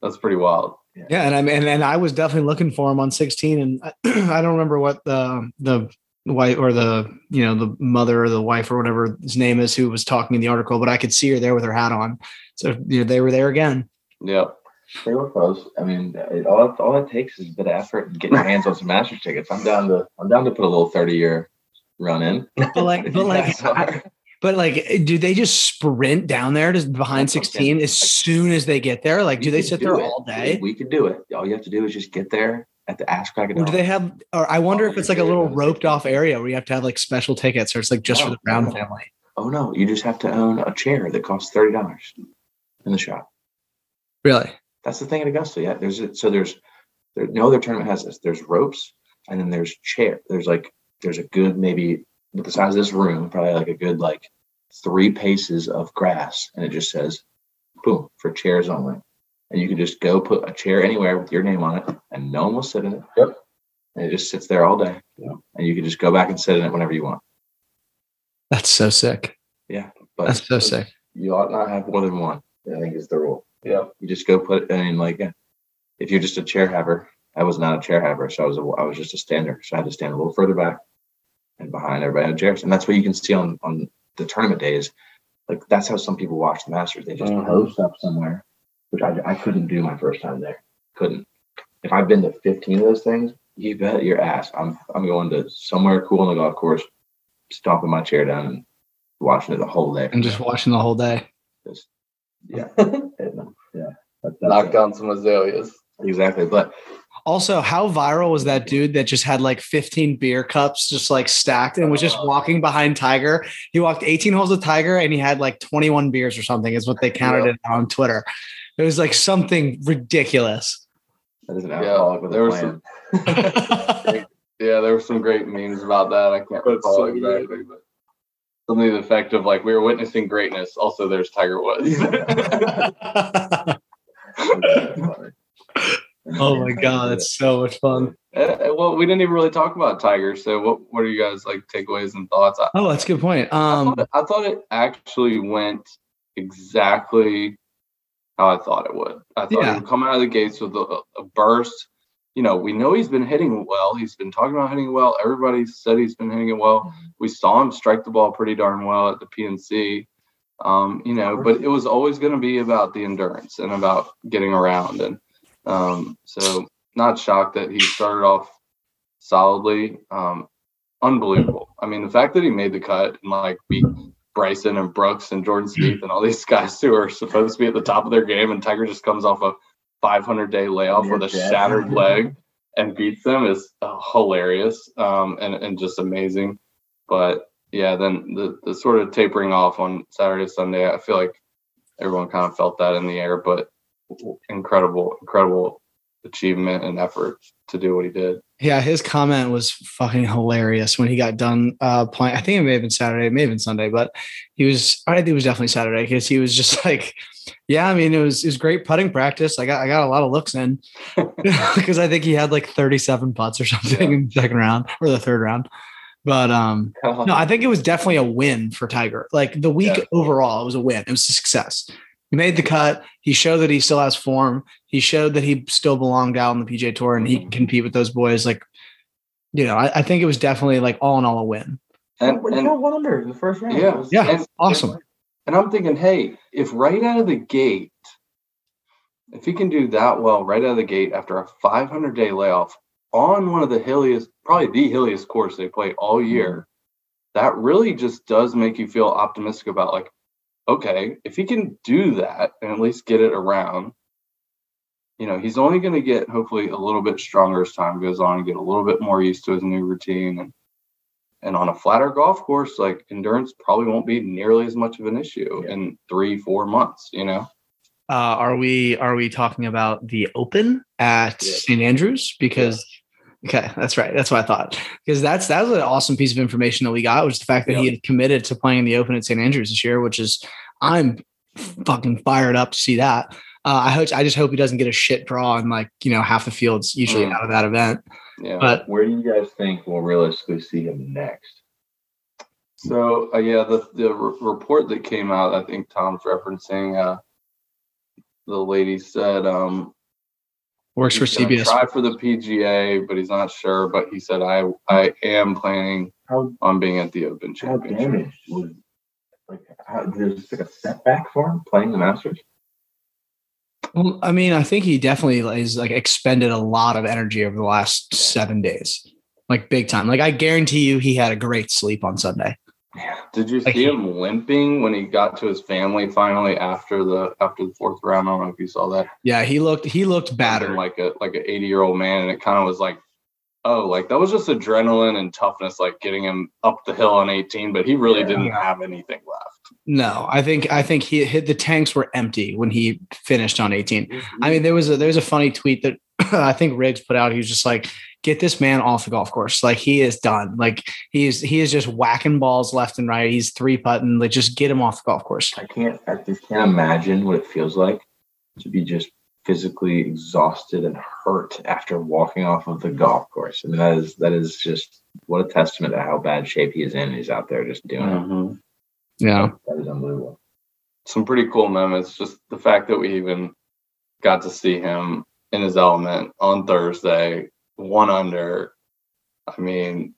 that's pretty wild. Yeah, and I mean, and, and I was definitely looking for him on 16, and I, <clears throat> I don't remember what the the wife or the you know the mother or the wife or whatever his name is who was talking in the article, but I could see her there with her hat on. So you know, they were there again. Yep. They were close. I mean, it, all all it takes is a bit of effort and getting your hands on some Masters tickets. I'm down to I'm down to put a little 30 year run in. But like, <laughs> but like, I- but like, do they just sprint down there to behind That's 16 saying. as soon as they get there? Like, do they sit do there it. all day? We could do it. All you have to do is just get there at the ass crack of do they have? Or I wonder Oh, if it's like a little roped off area where you have to have like special tickets, or it's like just for the Brown oh, no. family. Oh no, you just have to own a chair that costs thirty dollars in the shop. Really? That's the thing at Augusta. Yeah, there's a, so there's there, no other tournament has this. There's ropes and then there's chair. There's like there's a good maybe with the size of this room, probably like a good like three paces of grass, and it just says boom for chairs only. And you can just go put a chair anywhere with your name on it, and no one will sit in it. Yep. And it just sits there all day. Yeah. And you can just go back and sit in it whenever you want. That's so sick. Yeah. But That's so sick. you ought not have more than one. I think is the rule. Yeah. You just go put. I mean, like, if you're just a chair haver, I was not a chair haver, so I was a, I was just a stander. So I had to stand a little further back and behind everybody on chairs, and that's what you can see on on the tournament days. Like that's how some people watch the Masters. They just Mhm. post up somewhere, which I, I couldn't do my first time there. Couldn't. If I've been to 15 of those things, you bet your ass. I'm I'm going to somewhere cool on the golf course, stomping my chair down and watching it the whole day. And just watching the whole day. Just- yeah, <laughs> yeah. That- Knock down some azaleas. Exactly, but Also, how viral was that dude that just had like 15 beer cups just like stacked and was just oh. walking behind Tiger? He walked 18 holes with Tiger and he had like 21 beers or something, is what they counted Yeah. it on Twitter. It was like something ridiculous. that is an Yeah, alcoholic with there a plan. some- <laughs> Yeah, there were some great memes about that. I can't That's recall so good. exactly, but something to the effect of like we were witnessing greatness. Also, there's Tiger Woods. <laughs> <laughs> <laughs> oh my God, that's so much fun. Uh, well, we didn't even really talk about Tiger. So, what what are you guys like takeaways and thoughts? I, Oh, that's a good point. I, Um, thought, it- I thought it actually went exactly how I thought it would. I thought Yeah. he would come out of the gates with a, a burst. You know, we know he's been hitting well. He's been talking about hitting well. Everybody said he's been hitting it well. We saw him strike the ball pretty darn well at the PNC. Um, you know, but it was always going to be about the endurance and about getting around. And um, so, not shocked that he started off solidly. Um, unbelievable. I mean, the fact that he made the cut and like beat Bryson and Brooks and Jordan Spieth and all these <laughs> guys who are supposed to be at the top of their game, and Tiger just comes off a 500 day layoff with a shattered leg and beats them is uh, hilarious um, and and just amazing. But yeah, then the the sort of tapering off on Saturday Sunday, I feel like everyone kind of felt that in the air, but incredible, incredible achievement and effort to do what he did. Yeah, his comment was fucking hilarious when he got done uh, playing. I think it may have been Saturday, it may have been Sunday, but he was. I think it was definitely Saturday because he was just <laughs> like, "Yeah, I mean, it was it was great putting practice. I got I got a lot of looks in <laughs> <laughs> because I think he had like 37 putts or something in the second round or the third round. But um, no, I think it was definitely a win for Tiger. Like the week Yeah. overall, it was a win. It was a success. He made the cut. He showed that he still has form. He showed that he still belonged out on the PGA Tour and he can compete with those boys. Like, you know, I, I think it was definitely like all in all a win. And, He and got one under the first round. Yeah. Was- Yeah, And- awesome. And I'm thinking, hey, if right out of the gate, if he can do that well right out of the gate after a 500 day layoff on one of the hilliest, probably the hilliest course they play all year, that really just does make you feel optimistic about like, okay, if he can do that and at least get it around, you know, he's only going to get hopefully a little bit stronger as time goes on and get a little bit more used to his new routine and and on a flatter golf course, like endurance probably won't be nearly as much of an issue Yeah. in three, four months, you know? Uh, are we are we talking about the Open at Yeah. St Andrews? Because okay, that's right. That's what I thought. Because that's that was an awesome piece of information that we got, was the fact that he had committed to playing in the Open at St Andrews this year, which is I'm fucking fired up to see that. Uh, I hope I just hope he doesn't get a shit draw and like you know half the field's usually Mm. out of that event. Yeah. But Where do you guys think we'll realistically see him next? so, uh, yeah, the, the re- report that came out, I think Tom's referencing, uh, the lady said, um, works for he's gonna CBS. Try for the PGA, but he's not sure. But he said, I, I am planning How on being at the Open how Championship. damaged was like how there's like a setback for him playing the Masters? Well, I mean, I think he definitely is like expended a lot of energy over the last seven days, like big time. Like I guarantee you, he had a great sleep on Sunday. Yeah. Did you Like see he- him limping when he got to his family finally after the after the fourth round? I don't know if you saw that. Yeah, he looked he looked battered. like a like an 80 year old man, and it kind of was like, oh, like that was just adrenaline and toughness, like getting him up the hill on 18. But he really Yeah. didn't have anything left. No, I think I think he hit the tanks were empty when he finished on 18. I mean, there was a there was a funny tweet that <clears throat> I think Riggs put out. He was just like, "Get this man off the golf course. Like he is done. Like he is he is just whacking balls left and right. He's three putting. Like just get him off the golf course." I can't I just can't imagine what it feels like to be just physically exhausted and hurt after walking off of the golf course. I mean that is that is just what a testament to how bad shape he is in. He's out there just doing it. Mm-hmm. Yeah, That is unbelievable. Some pretty cool moments. Just the fact that we even got to see him in his element on Thursday, one under. I mean,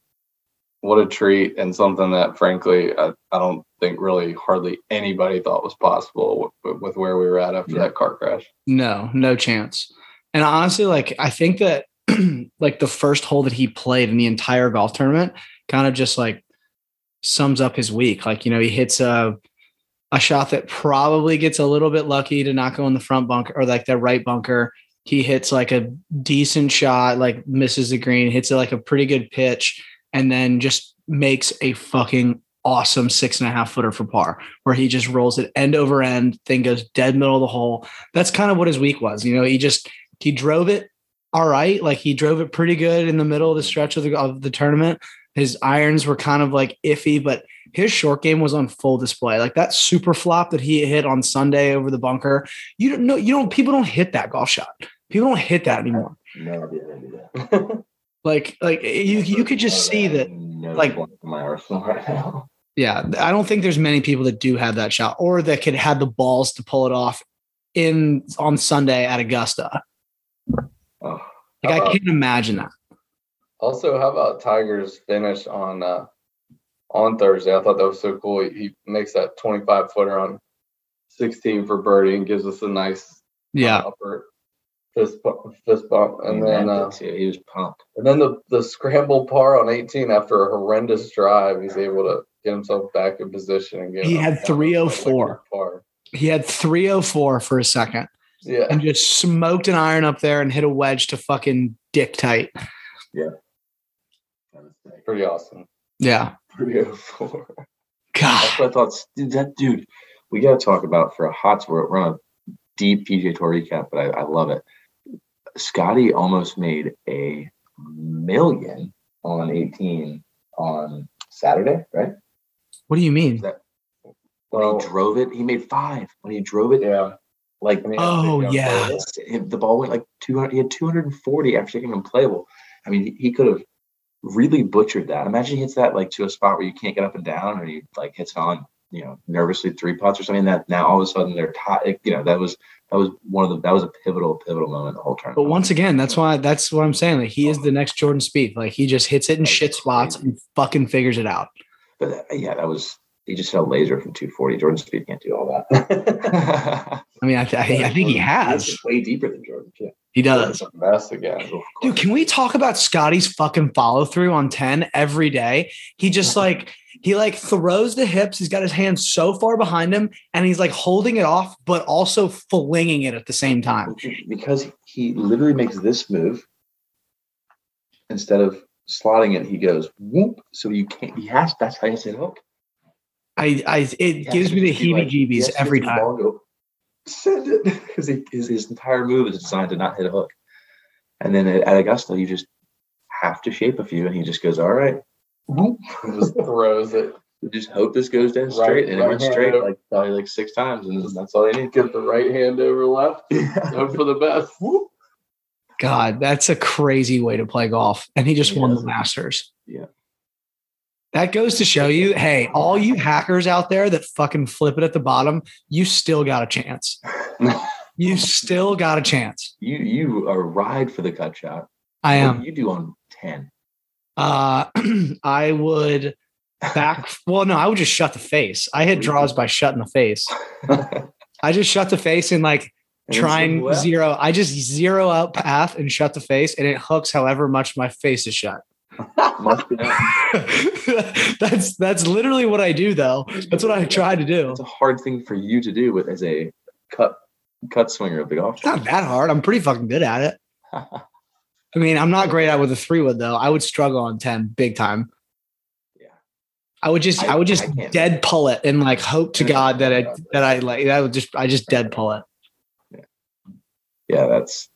what a treat and something that, frankly, I, I don't think really hardly anybody thought was possible with, with where we were at after Yeah. that car crash. no, no chance. And honestly, like I think that <clears throat> like the first hole that he played in the entire golf tournament kind of just like sums up his week. Like you know, he hits a a shot that probably gets a little bit lucky to not go in the front bunker or like the right bunker. He hits like a decent shot, like misses the green, hits it like a pretty good pitch, and then just makes a fucking awesome six and a half footer for par, where he just rolls it end over end, thing goes dead middle of the hole. That's kind of what his week was. You know, he just he drove it all right, like he drove it pretty good in the middle of the stretch of the of the tournament. His irons were kind of like iffy, but his short game was on full display. Like that super flop that he hit on Sunday over the bunker. You don't know, you don't people don't hit that golf shot. People don't hit that anymore. No idea do that. <laughs> Like like you you could just see that no like- my arsenal right now. yeah, I don't think there's many people that do have that shot or that could have the balls to pull it off in on Sunday at Augusta. Oh, Like I Uh, can't imagine that. Also, how about Tiger's finish on uh, on Thursday? I thought that was so cool. He, he makes that 25 footer on 16 for birdie and gives us a nice Yeah. upper fist bump, fist bump, and he then uh, too. he was pumped. and then the the scramble par on 18 after a horrendous drive, he's able to get himself back in position and get. He had 304. Par. He had 304 for a second Yeah, and just smoked an iron up there and hit a wedge to fucking dick tight. Yeah, pretty awesome. Yeah. 304. God. That's what I thought. Dude, that dude, we got to talk about for a hot sport. We're on a deep PGA Tour recap, but I, I love it. Scotty almost made a million on 18 on Saturday, right? What do you mean? When Well, he drove it, he made five. When he drove it, yeah. like I mean, Oh, I think uh, yeah. I'm the ball went like 200. He had 240 after taking him playable. I mean, he, he could have really butchered that. Imagine he hits that like to a spot where you can't get up and down, or he like hits it on, you know, nervously three putts or something. That now all of a sudden they're tied. You know, that was that was one of the that was a pivotal pivotal moment the whole tournament. But once again, that's why that's what I'm saying. Like he is the next Jordan Spieth. Like he just hits it in That's shit spots crazy. and fucking figures it out. But that, yeah, that was he just hit a laser from 240. Jordan Spieth can't do all that. <laughs> I mean, I, th- I, I think he has. Way deeper than Jordan. too. He does. It's a mess again. Dude, can we talk about Scotty's fucking follow through on 10 every day? He just like he like throws the hips. He's got his hands so far behind him and he's like holding it off, but also flinging it at the same time. because he literally makes this move instead of slotting it. He goes whoop. So you can't. He has. That's how you say to hit hook. I, I it He gives me the just be heebie-jeebies has to every time. ball Go, Send it <laughs> because his, his entire move is designed to not hit a hook. And then at, at Augusta, you just have to shape a few, and he just goes, "All right, <laughs> just throws it. just hope this goes down Right- straight." and it right went straight up. like probably like six times, and that's all they need. Get the right hand over left. <laughs> Hope for the best. God, that's a crazy way to play golf. And he just won the Masters. Yeah. That goes to show you, hey, all you hackers out there that fucking flip it at the bottom, you still got a chance. <laughs> You still got a chance. You you are ride for the cut shot. I am. you do on ten? Uh, <clears throat> I would back. <laughs> Well, no, I would just shut the face. I hit draws by shutting the face. <laughs> I just shut the face and like try and zero. I just zero out path and shut the face, and it hooks however much my face is shut. Must be <laughs> that's that's literally what I do, though. That's what I try to do. It's a hard thing for you to do with as a cut cut swinger of the golf. It's not that hard. I'm pretty fucking good at it. <laughs> I mean, I'm not great at it with a three wood though. I would struggle on ten big time. Yeah. I would just, I, I- would just I dead pull it and like hope to God that I that I like that would just I just dead pull it. Yeah, yeah, that's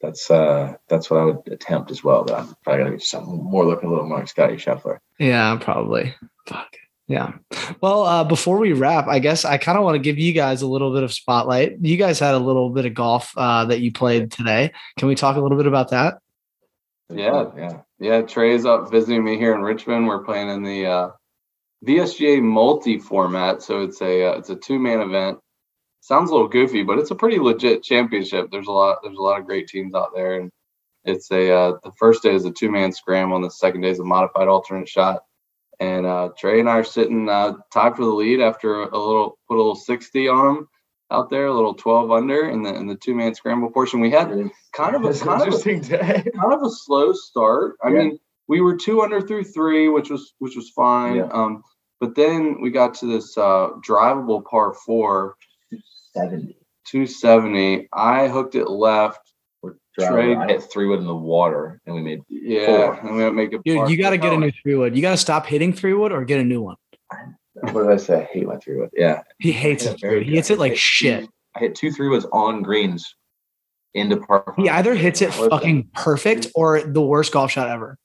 that's uh that's what I would attempt as well. But I'm probably gonna be something more looking a little more like Scotty Scheffler. Yeah, probably. Fuck. Yeah. Well, uh, before we wrap, I guess I kind of want to give you guys a little bit of spotlight. You guys had a little bit of golf uh, that you played today. Can we talk a little bit about that? Yeah. yeah. Yeah, Trey's up visiting me here in Richmond. We're playing in the uh, VSGA multi format, so it's a uh, it's a two man event. Sounds a little goofy, but it's a pretty legit championship. There's a lot there's a lot of great teams out there, and it's a uh, the first day is a two man scram. On the second day is a modified alternate shot, and uh, Trey and I are sitting uh, tied for the lead after a little put a little sixty on them out there, a little twelve under in the in the two man scramble portion. We had kind of a kind of a interesting day. kind of a slow start. I Yeah. mean, we were two under through three, which was which was fine. Yeah. Um, but then we got to this uh, drivable par four, Seventy. 270. I hooked it left. Trey- I hit three wood in the water, and we made. Yeah, Four. and we make a Dude, you got to get a new three wood. You got to stop hitting three wood or get a new one. What did I say? I hate my three wood. Yeah, He hates it. very Dude. He hits it like I hit shit. two- I hit two three woods on greens into par. He either hits it Listen. fucking perfect or the worst golf shot ever.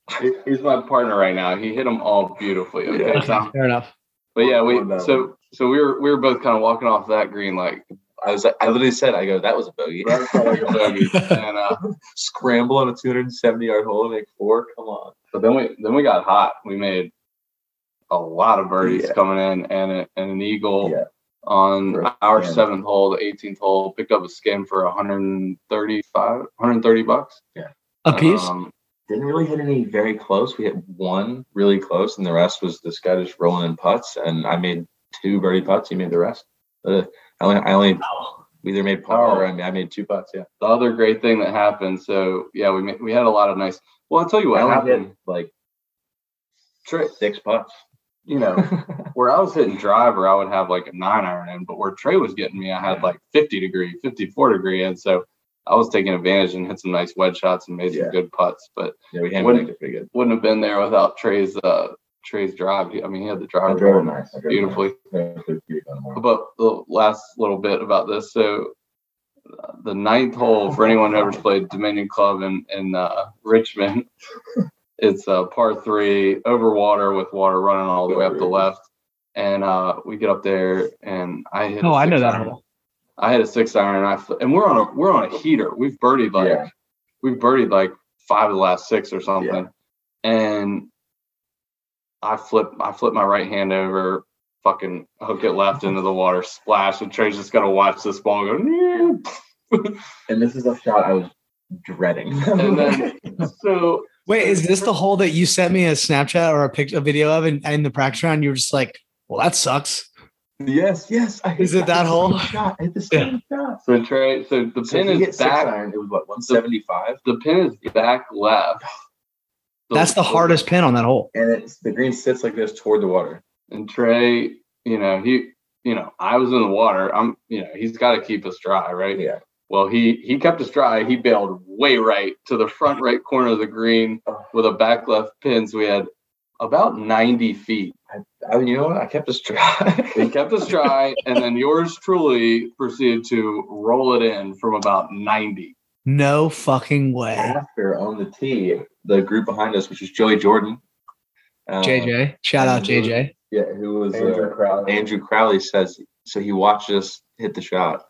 He's my partner right now. He hit them all beautifully. Okay, Yeah. so- Fair enough. but yeah, we so so we were we were both kind of walking off that green like I was. I literally said, "I go, that was a bogey." that felt like a bogey. <laughs> and uh, Scramble on a 270 yard hole and make four. Come on. But then we then we got hot. We made a lot of birdies Yeah. coming in and, a, and an eagle Yeah. on Right. our Yeah. seventh hole, the 18th hole. Picked up a skin for 135, 130 bucks. Yeah, a piece. Um, Didn't really hit any very close. We hit one really close, and the rest was this guy just rolling in putts. And I made two birdie putts. He made the rest. Uh, I only, I only we either made par or I made, I made two putts. Yeah. the other great thing that happened. So yeah, we made, we had a lot of nice. Well, I'll tell you what I only happened. hit like Trey, six putts. you know, <laughs> where I was hitting driver, I would have like a nine iron in, but where Trey was getting me, I had Yeah. like 50 degree, 54 degree. And so I was taking advantage and hit some nice wedge shots and made Yeah. some good putts. But yeah, we Wouldn't- it pretty good. wouldn't have been there without Trey's uh Trey's drive. I mean, he had the drive drove nice. I drove it beautifully. nice. Yeah, it was beautiful tomorrow. But the last little bit about this, so the ninth hole for anyone who ever played Dominion Club in in uh, Richmond. <laughs> It's a par three over water with water running all the way up the left, and uh, we get up there and I hit. Oh, I know that hole. I had a six iron and I fl- and we're on a we're on a heater. We've birdied like Yeah. we've birdied like five of the last six or something, and I flip I flip my right hand over, fucking hook it left into the water, splash, and Trey's just gonna watch this ball go. <laughs> And this is a shot I was dreading. and then <laughs> so Wait, is this the hole that you sent me a Snapchat or a picture, a video of in, in the practice round? You were just like, well, that sucks. yes, yes. I Is it that the hole? Shot. I hit the same shot. so Trey so the So pin hit is six back iron, it was what 175, the pin is back left. That's the hardest pin on that hole. and it's the green sits like this toward the water. And Trey, you know, he, you know, I was in the water. I'm, you know, he's got to keep us dry, right? Yeah. Well, he he kept us dry. He bailed way right to the front right corner of the green oh. with a back left pin. So we had about 90 feet. I mean, you know what? I kept us dry. <laughs> He kept us dry, and then yours truly proceeded to roll it in from about 90. No fucking way. After on the tee, the group behind us, which is Joey Jordan, uh, JJ, shout out and who- JJ. yeah, who was Andrew uh, Crowley. Andrew Crowley says so. He watched us hit the shot,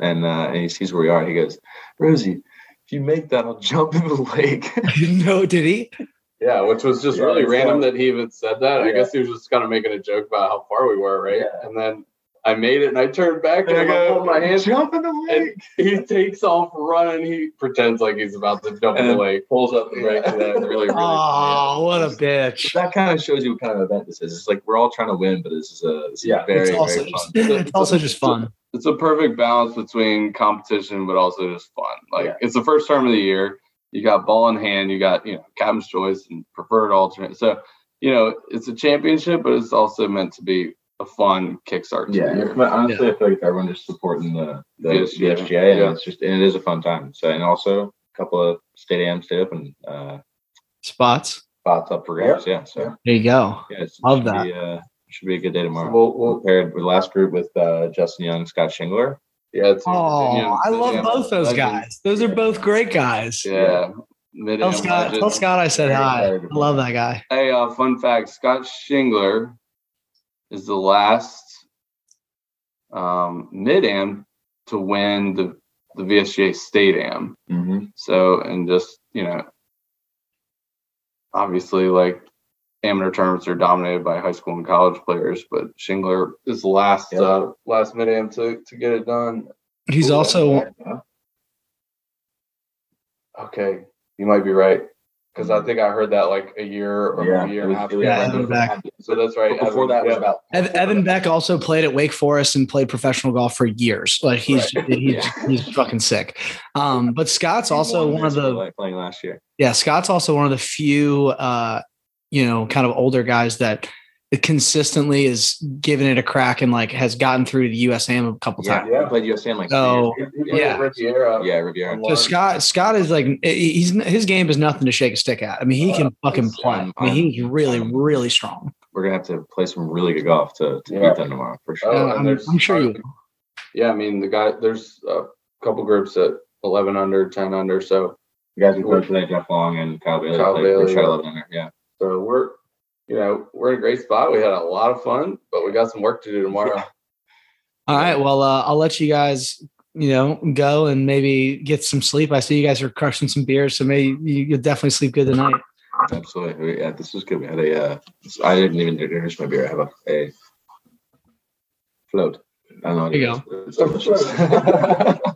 and uh, and he sees where we are. He goes, Rosie, if you make that, I'll jump in the lake. <laughs> <laughs> no, did he? Yeah, which was just Yeah, really random like- that he even said that. I guess he was just kind of making a joke about how far we were, right? Yeah. And then I made it and I turned back and And I I'm go, holding my hand. jump in the And lake. he takes off running. He pretends like he's about to jump in the lake. pulls up the right to that. Really, really. Oh, what a bitch. that kind of shows you what kind of event this is. It's like we're all trying to win, but this is a, this is Yeah, very, It's also very just, fun. it's also just fun. It's a perfect balance between competition, but also just fun. Like Yeah. it's the first term of the year. You got ball in hand. You got you know captain's choice and preferred alternate. So you know it's a championship, but it's also meant to be a fun kickstart to the Yeah, year. but honestly, I feel like everyone just supporting the the VSGA. VSGA, and Yeah. it's just and it is a fun time. So and also a couple of state AM, state open uh, Spots. spots up for grabs. Yeah, so There you go. yeah, it's, Love should that. Be, uh, should be a good day tomorrow. We'll, we'll, paired with the last group with uh, Justin Young, Scott Shingler. yeah, it's Oh, I love both those guys. Those are both great guys. Yeah. Mid Tell Scott, tell Scott I said hi. I love that guy. Hey, uh, fun fact: Scott Shingler is the last um, mid am to win the the VSGA state am. Mm-hmm. So, and just you know, obviously, like amateur tournaments are dominated by high school and college players, but Shingler is the last. Yeah. Uh, last minute to to get it done. He's also Okay, you might be right because I think I heard that like a year or a year and a half ago. Yeah, Evan Beck. So that's right. But before Evan, that was yeah. about Ev- Evan Beck also played at Wake Forest and played professional golf for years. Like he's <laughs> he's, he's fucking sick. Um, but Scott's also one of the playing last year. yeah Scott's also one of the few uh, you know kind of older guys that consistently is giving it a crack and like has gotten through the USAM a couple Yeah, times. yeah. played USAM like So, three years He ago. Yeah. Riviera. yeah, Riviera. So Scott Scott is like he's his game is nothing to shake a stick at. I mean he can fucking it's, play. um, I mean he's really um, really strong. We're gonna have to play some really good golf to, to Yeah. beat them tomorrow for sure. Oh, Uh, and I'm, I'm sure you. will. Yeah, I mean the guy. There's a couple groups at 11 under, 10 under. So the guys we played today, Jeff Long and Kyle Bailey, Kyle played Bailey, for yeah. Charlotte Leonard. Yeah. so we're you know we're in a great spot. We had a lot of fun, but we got some work to do tomorrow. <laughs> All right. Well, uh, I'll let you guys, you know, go and maybe get some sleep. I see you guys are crushing some beers, so maybe you, you'll definitely sleep good tonight. Absolutely. Yeah, this was good. We had a. Uh, I didn't even introduce my beer. I have a, a float. I don't know. There you is, but It's delicious. <laughs> <laughs>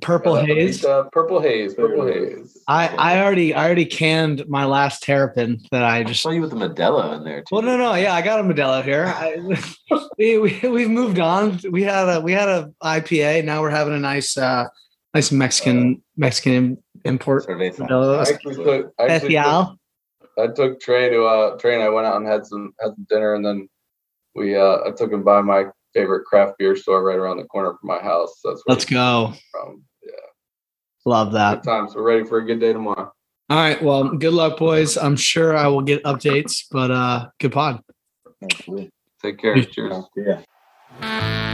Purple Uh, haze. uh, purple haze. Purple haze. I, I already I already canned my last terrapin that I I just. saw you with the Modelo in there too. Well, no, no, yeah, I got a Modelo here. I, <laughs> we, we we've moved on. We had a we had a IPA. Now we're having a nice uh nice Mexican Mexican import. Modelo. I actually took, I actually took, I took Trey to uh Trey and I went out and had some had some dinner and then we uh I took him by my favorite craft beer store right around the corner from my house. That's where Let's go. from. Yeah. Love that. Good times. We're ready for a good day tomorrow. All right. Well, good luck, boys. I'm sure I will get updates, but uh good pod. Absolutely. take care. Cheers. Yeah.